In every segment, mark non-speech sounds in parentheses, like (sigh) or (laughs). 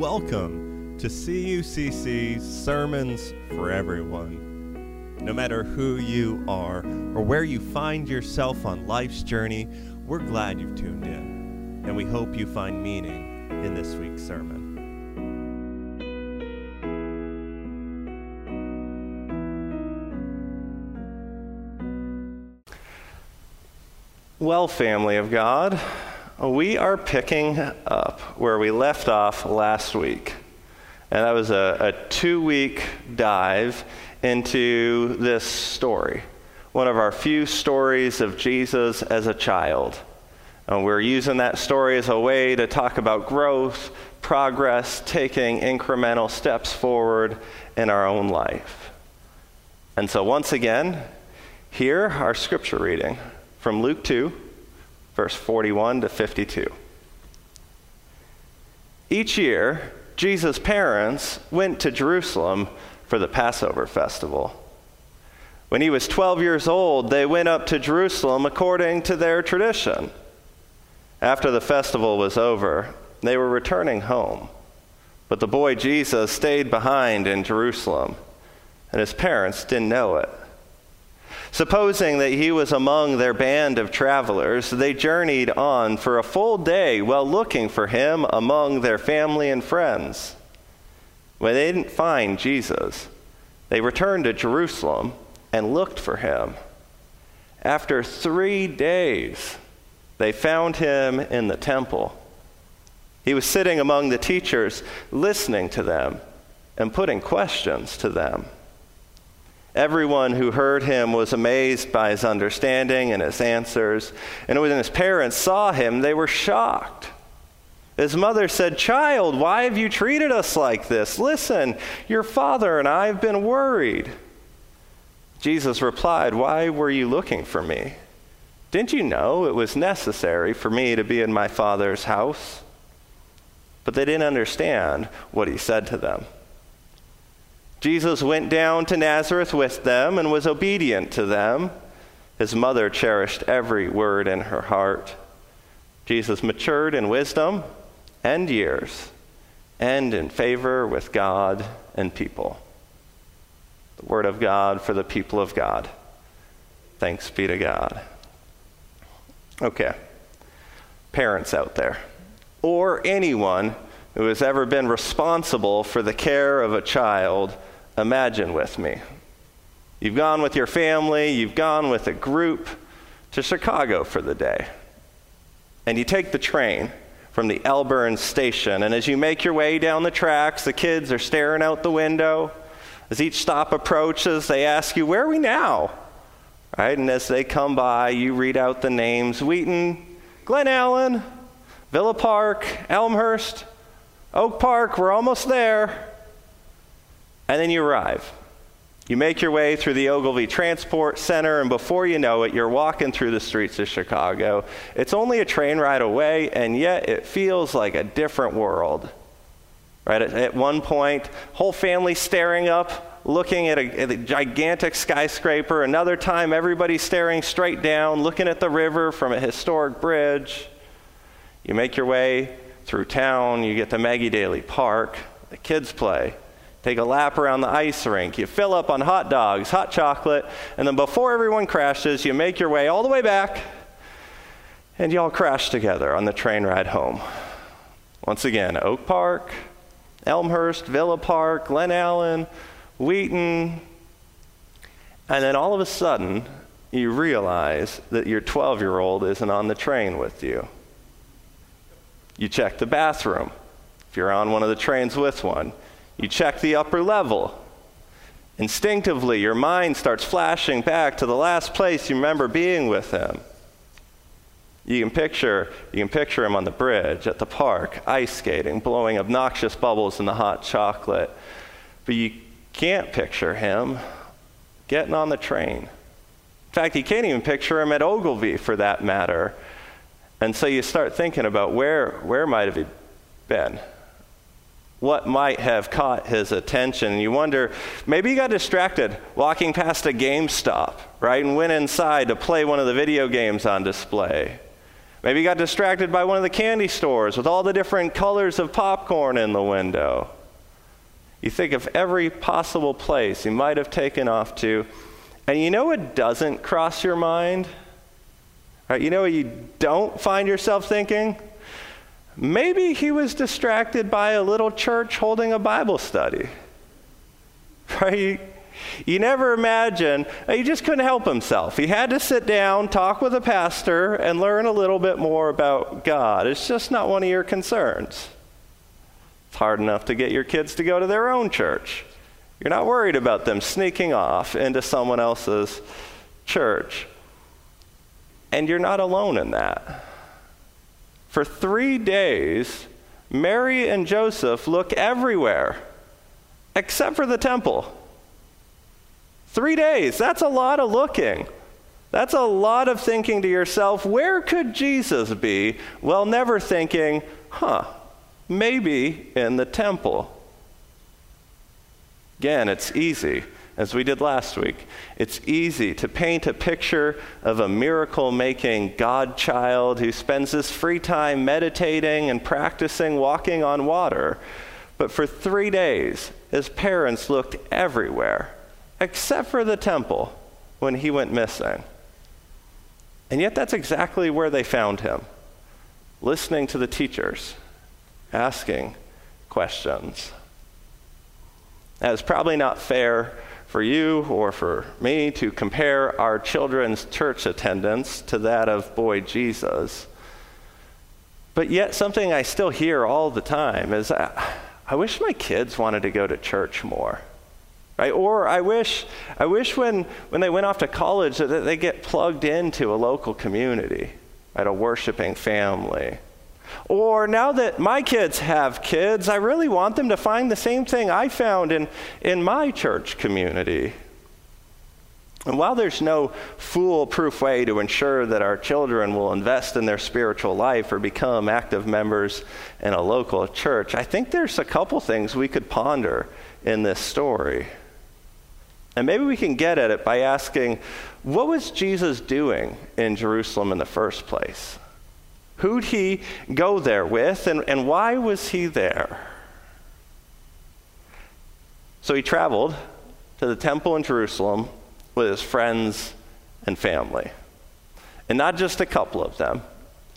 Welcome to CUCC's Sermons for Everyone. No matter who you are or where you find yourself on life's journey, we're glad you've tuned in, and we hope you find meaning in this week's sermon. Well, family of God, we are picking up where we left off last week. And that was a, a two week dive into this story, one of our few stories of Jesus as a child. And we're using that story as a way to talk about growth, progress, taking incremental steps forward in our own life. And so, once again, here our scripture reading from Luke 2 verse 41 to 52. Each year, Jesus' parents went to Jerusalem for the Passover festival. When he was 12 years old, they went up to Jerusalem according to their tradition. After the festival was over, they were returning home. But the boy Jesus stayed behind in Jerusalem, and his parents didn't know it. Supposing that he was among their band of travelers, they journeyed on for a full day while looking for him among their family and friends. When they didn't find Jesus, they returned to Jerusalem and looked for him. After three days, they found him in the temple. He was sitting among the teachers, listening to them and putting questions to them. Everyone who heard him was amazed by his understanding and his answers. And when his parents saw him, they were shocked. His mother said, Child, why have you treated us like this? Listen, your father and I have been worried. Jesus replied, Why were you looking for me? Didn't you know it was necessary for me to be in my father's house? But they didn't understand what he said to them. Jesus went down to Nazareth with them and was obedient to them. His mother cherished every word in her heart. Jesus matured in wisdom and years and in favor with God and people. The word of God for the people of God. Thanks be to God. Okay. Parents out there, or anyone who has ever been responsible for the care of a child Imagine with me. You've gone with your family, you've gone with a group to Chicago for the day. And you take the train from the Elburn station. And as you make your way down the tracks, the kids are staring out the window. As each stop approaches, they ask you, Where are we now? Right? And as they come by, you read out the names Wheaton, Glen Ellyn, Villa Park, Elmhurst, Oak Park, we're almost there. And then you arrive. You make your way through the Ogilvie Transport Center, and before you know it, you're walking through the streets of Chicago. It's only a train ride away, and yet it feels like a different world. Right? At, at one point, whole family staring up, looking at a, at a gigantic skyscraper. Another time, everybody staring straight down, looking at the river from a historic bridge. You make your way through town, you get to Maggie Daley Park, the kids play. Take a lap around the ice rink. You fill up on hot dogs, hot chocolate, and then before everyone crashes, you make your way all the way back and you all crash together on the train ride home. Once again, Oak Park, Elmhurst, Villa Park, Glen Ellyn, Wheaton. And then all of a sudden, you realize that your 12 year old isn't on the train with you. You check the bathroom if you're on one of the trains with one. You check the upper level. Instinctively, your mind starts flashing back to the last place you remember being with him. You can picture, you can picture him on the bridge, at the park, ice skating, blowing obnoxious bubbles in the hot chocolate. But you can't picture him getting on the train. In fact, you can't even picture him at Ogilvie for that matter. And so you start thinking about where, where might have he been? What might have caught his attention. You wonder, maybe he got distracted walking past a GameStop, right, and went inside to play one of the video games on display. Maybe you got distracted by one of the candy stores with all the different colors of popcorn in the window. You think of every possible place he might have taken off to, and you know what doesn't cross your mind? Right, you know what you don't find yourself thinking? Maybe he was distracted by a little church holding a Bible study. (laughs) Right? You never imagine, he just couldn't help himself. He had to sit down, talk with a pastor, and learn a little bit more about God. It's just not one of your concerns. It's hard enough to get your kids to go to their own church. You're not worried about them sneaking off into someone else's church. And you're not alone in that. For three days, Mary and Joseph look everywhere except for the temple. Three days, that's a lot of looking. That's a lot of thinking to yourself, where could Jesus be? Well, never thinking, huh, maybe in the temple. Again, it's easy, as we did last week. It's easy to paint a picture of a miracle making God child who spends his free time meditating and practicing walking on water. But for three days, his parents looked everywhere except for the temple when he went missing. And yet, that's exactly where they found him listening to the teachers, asking questions. It's probably not fair for you or for me to compare our children's church attendance to that of boy Jesus. But yet, something I still hear all the time is I, I wish my kids wanted to go to church more. Right? Or I wish, I wish when, when they went off to college that they get plugged into a local community, right? a worshiping family. Or now that my kids have kids, I really want them to find the same thing I found in, in my church community. And while there's no foolproof way to ensure that our children will invest in their spiritual life or become active members in a local church, I think there's a couple things we could ponder in this story. And maybe we can get at it by asking what was Jesus doing in Jerusalem in the first place? Who'd he go there with, and, and why was he there? So he traveled to the temple in Jerusalem with his friends and family. And not just a couple of them.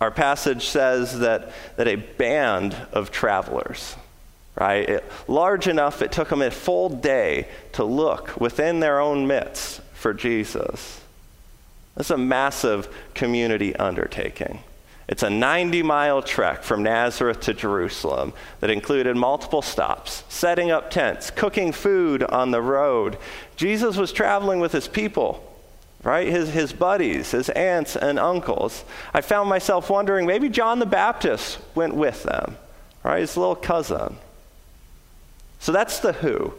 Our passage says that, that a band of travelers right? It, large enough it took them a full day to look within their own midst for Jesus. That's a massive community undertaking. It's a 90 mile trek from Nazareth to Jerusalem that included multiple stops, setting up tents, cooking food on the road. Jesus was traveling with his people, right? His, his buddies, his aunts and uncles. I found myself wondering maybe John the Baptist went with them, right? His little cousin. So that's the who.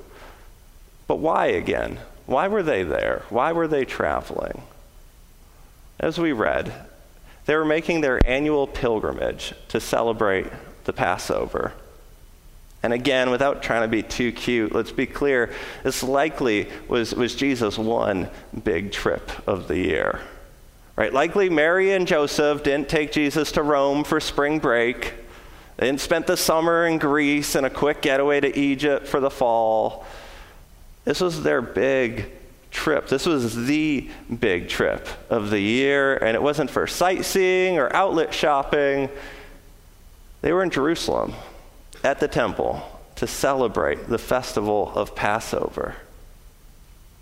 But why again? Why were they there? Why were they traveling? As we read, they were making their annual pilgrimage to celebrate the Passover. And again, without trying to be too cute, let's be clear this likely was, was Jesus' one big trip of the year. Right? Likely Mary and Joseph didn't take Jesus to Rome for spring break. They hadn't spent the summer in Greece and a quick getaway to Egypt for the fall. This was their big trip. This was the big trip of the year, and it wasn't for sightseeing or outlet shopping. They were in Jerusalem at the temple to celebrate the festival of Passover.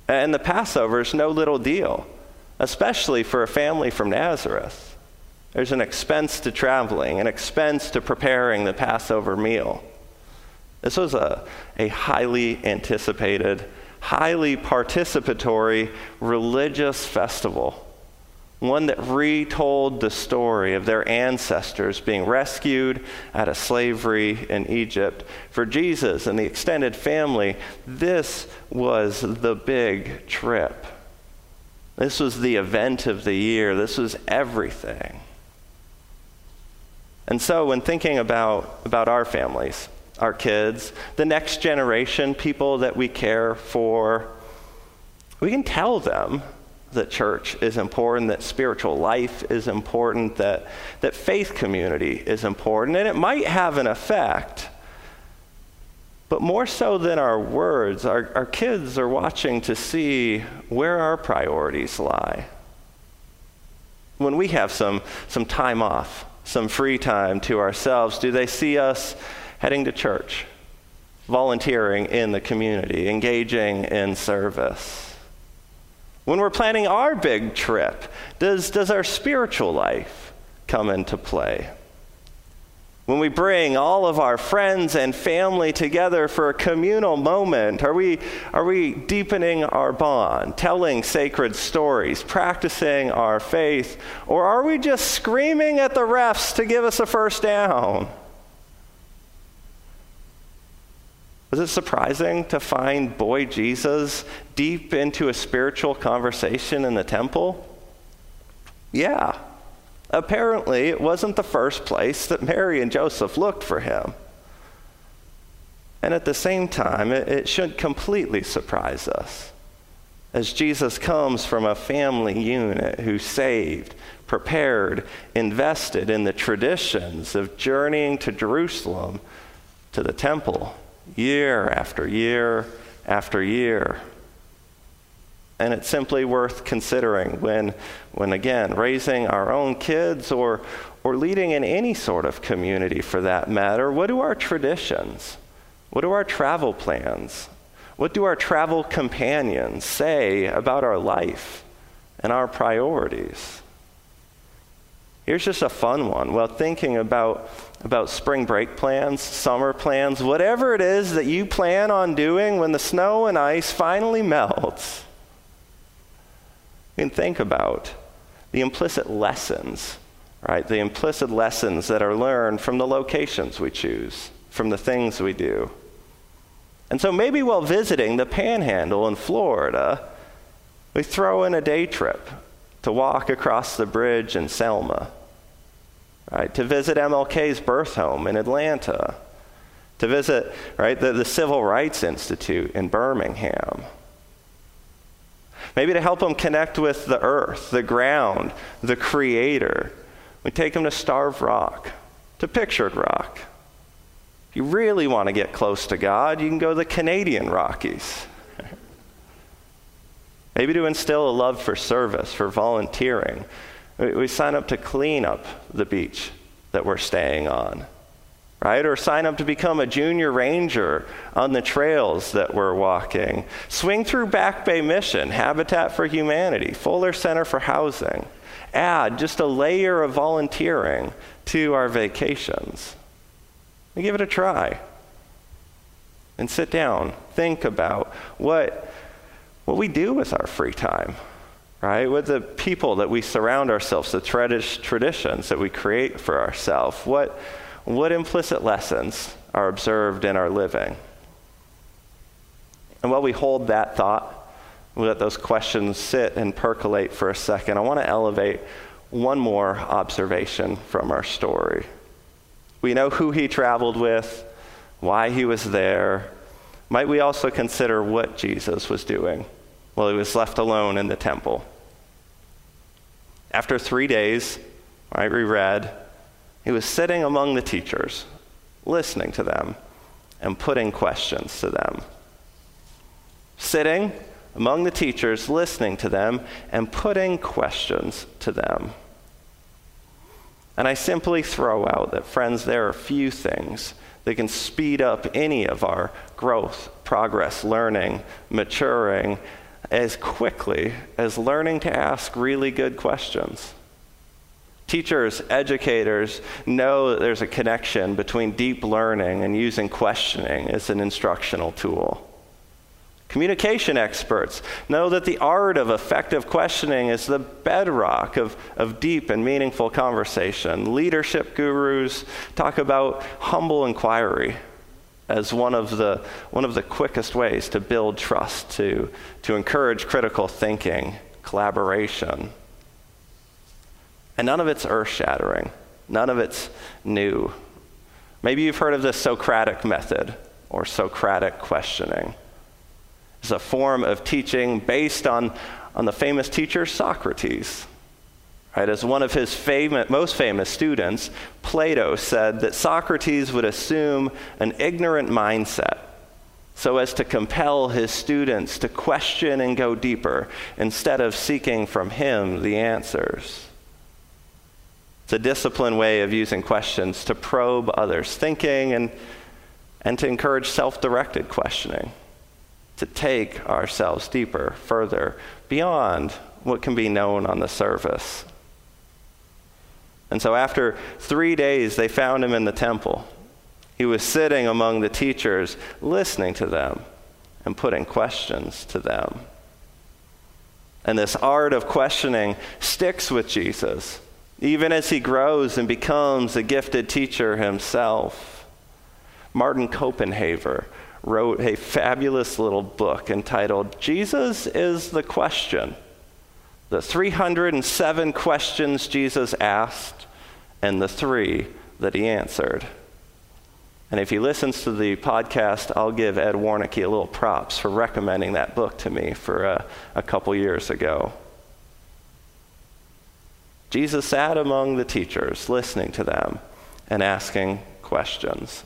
And the Passover is no little deal, especially for a family from Nazareth. There's an expense to traveling, an expense to preparing the Passover meal. This was a, a highly anticipated, highly participatory religious festival, one that retold the story of their ancestors being rescued out of slavery in Egypt. For Jesus and the extended family, this was the big trip. This was the event of the year. This was everything. And so, when thinking about, about our families, our kids, the next generation, people that we care for, we can tell them that church is important, that spiritual life is important, that, that faith community is important, and it might have an effect. But more so than our words, our, our kids are watching to see where our priorities lie. When we have some, some time off, some free time to ourselves, do they see us heading to church, volunteering in the community, engaging in service? When we're planning our big trip, does, does our spiritual life come into play? When we bring all of our friends and family together for a communal moment, are we, are we deepening our bond, telling sacred stories, practicing our faith, or are we just screaming at the refs to give us a first down? Was it surprising to find boy Jesus deep into a spiritual conversation in the temple? Yeah. Apparently, it wasn't the first place that Mary and Joseph looked for him. And at the same time, it, it should completely surprise us as Jesus comes from a family unit who saved, prepared, invested in the traditions of journeying to Jerusalem to the temple year after year after year. And it's simply worth considering when, when again, raising our own kids or, or leading in any sort of community for that matter, what do our traditions, what do our travel plans, what do our travel companions say about our life and our priorities? Here's just a fun one. Well, thinking about, about spring break plans, summer plans, whatever it is that you plan on doing when the snow and ice finally (laughs) melts and think about the implicit lessons, right? The implicit lessons that are learned from the locations we choose, from the things we do. And so maybe while visiting the panhandle in Florida, we throw in a day trip to walk across the bridge in Selma, right? To visit MLK's birth home in Atlanta, to visit, right, the, the Civil Rights Institute in Birmingham Maybe to help them connect with the earth, the ground, the creator. We take them to Starved Rock, to Pictured Rock. If you really want to get close to God, you can go to the Canadian Rockies. Maybe to instill a love for service, for volunteering. We sign up to clean up the beach that we're staying on right? Or sign up to become a junior ranger on the trails that we're walking. Swing through Back Bay Mission, Habitat for Humanity, Fuller Center for Housing. Add just a layer of volunteering to our vacations. And give it a try. And sit down, think about what, what we do with our free time right? With the people that we surround ourselves, the traditions that we create for ourselves. What, what implicit lessons are observed in our living? And while we hold that thought, we let those questions sit and percolate for a second, I want to elevate one more observation from our story. We know who he traveled with, why he was there. Might we also consider what Jesus was doing while he was left alone in the temple? After three days, right, we read, he was sitting among the teachers, listening to them, and putting questions to them. Sitting among the teachers, listening to them, and putting questions to them. And I simply throw out that, friends, there are few things that can speed up any of our growth, progress, learning, maturing as quickly as learning to ask really good questions. Teachers, educators know that there's a connection between deep learning and using questioning as an instructional tool. Communication experts know that the art of effective questioning is the bedrock of, of deep and meaningful conversation. Leadership gurus talk about humble inquiry as one of the, one of the quickest ways to build trust, to, to encourage critical thinking, collaboration. And none of it's earth shattering, none of it's new. Maybe you've heard of the Socratic method or Socratic questioning. It's a form of teaching based on, on the famous teacher Socrates. Right, as one of his most famous students, Plato said that Socrates would assume an ignorant mindset so as to compel his students to question and go deeper instead of seeking from him the answers. It's a disciplined way of using questions to probe others' thinking and, and to encourage self directed questioning, to take ourselves deeper, further, beyond what can be known on the surface. And so after three days, they found him in the temple. He was sitting among the teachers, listening to them and putting questions to them. And this art of questioning sticks with Jesus, even as he grows and becomes a gifted teacher himself. Martin Copenhaver wrote a fabulous little book entitled Jesus is the Question the 307 questions Jesus asked, and the three that he answered. And if he listens to the podcast, I'll give Ed Warnicki a little props for recommending that book to me for a, a couple years ago. Jesus sat among the teachers, listening to them and asking questions.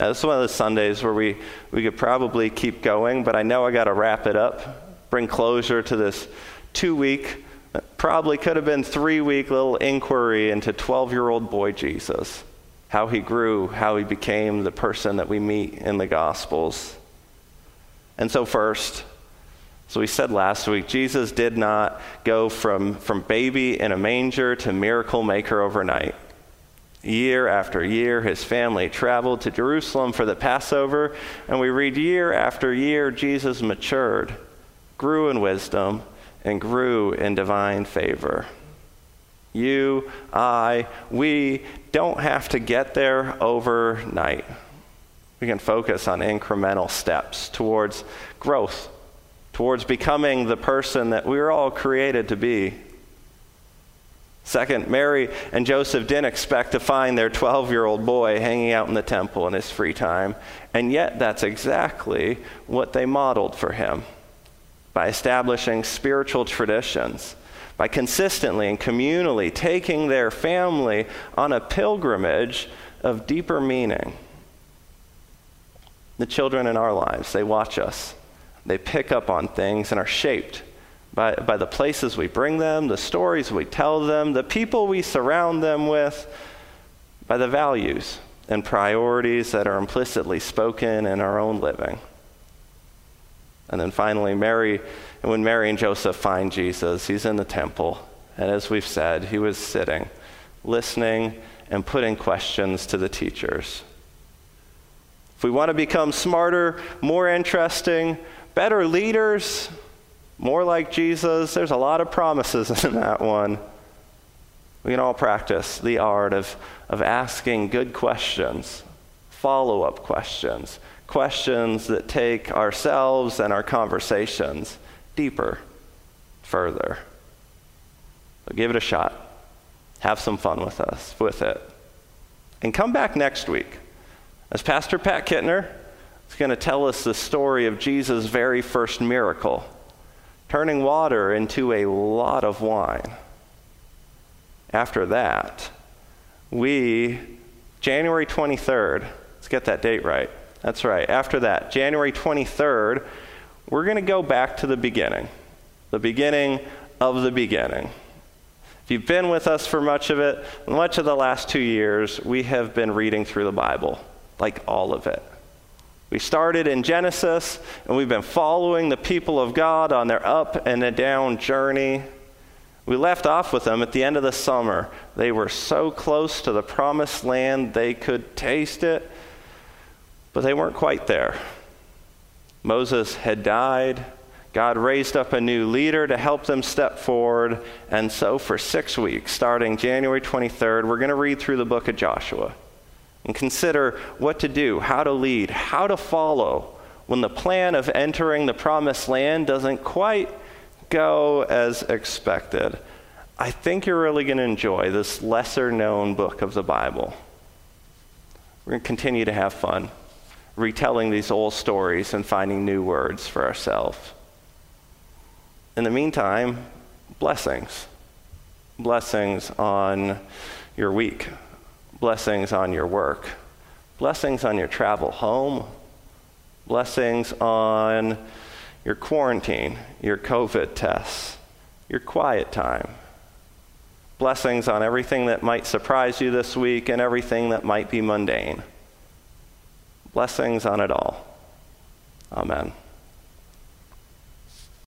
Now, this is one of the Sundays where we, we could probably keep going, but I know I got to wrap it up bring closure to this two week, probably could have been three week little inquiry into 12 year old boy Jesus, how he grew, how he became the person that we meet in the Gospels. And so, first, so we said last week, Jesus did not go from, from baby in a manger to miracle maker overnight. Year after year, his family traveled to Jerusalem for the Passover, and we read year after year, Jesus matured grew in wisdom, and grew in divine favor. You, I, we don't have to get there overnight. We can focus on incremental steps towards growth, towards becoming the person that we are all created to be. Second, Mary and Joseph didn't expect to find their 12 year old boy hanging out in the temple in his free time, and yet that's exactly what they modeled for him by establishing spiritual traditions, by consistently and communally taking their family on a pilgrimage of deeper meaning. The children in our lives, they watch us, they pick up on things and are shaped by, by the places we bring them, the stories we tell them, the people we surround them with, by the values and priorities that are implicitly spoken in our own living. And then finally, Mary, when Mary and Joseph find Jesus, he's in the temple. And as we've said, he was sitting, listening, and putting questions to the teachers. If we want to become smarter, more interesting, better leaders, more like Jesus, there's a lot of promises (laughs) in that one. We can all practice the art of, of asking good questions, follow up questions, questions that take ourselves and our conversations deeper, further. So give it a shot. Have some fun with us, with it. And come back next week as Pastor Pat Kittner is going to tell us the story of Jesus' very first miracle, turning water into a lot of wine. After that, we, January 23rd, let's get that date right. That's right. After that, January 23rd, we're going to go back to the beginning, the beginning of the beginning. If you've been with us for much of it, much of the last two years, we have been reading through the Bible, like all of it. We started in Genesis, and we've been following the people of God on their up and down journey. We left off with them at the end of the summer. They were so close to the promised land, they could taste it but they weren't quite there. Moses had died. God raised up a new leader to help them step forward. And so, for six weeks, starting January 23rd, we're going to read through the book of Joshua and consider what to do, how to lead, how to follow when the plan of entering the promised land doesn't quite go as expected. I think you're really going to enjoy this lesser known book of the Bible. We're going to continue to have fun retelling these old stories and finding new words for ourselves. in the meantime, blessings. Blessings on your week, blessings on your work, blessings on your travel home, blessings on your quarantine, your COVID tests, your quiet time. Blessings on everything that might surprise you this week and everything that might be mundane. Blessings on it all. Amen.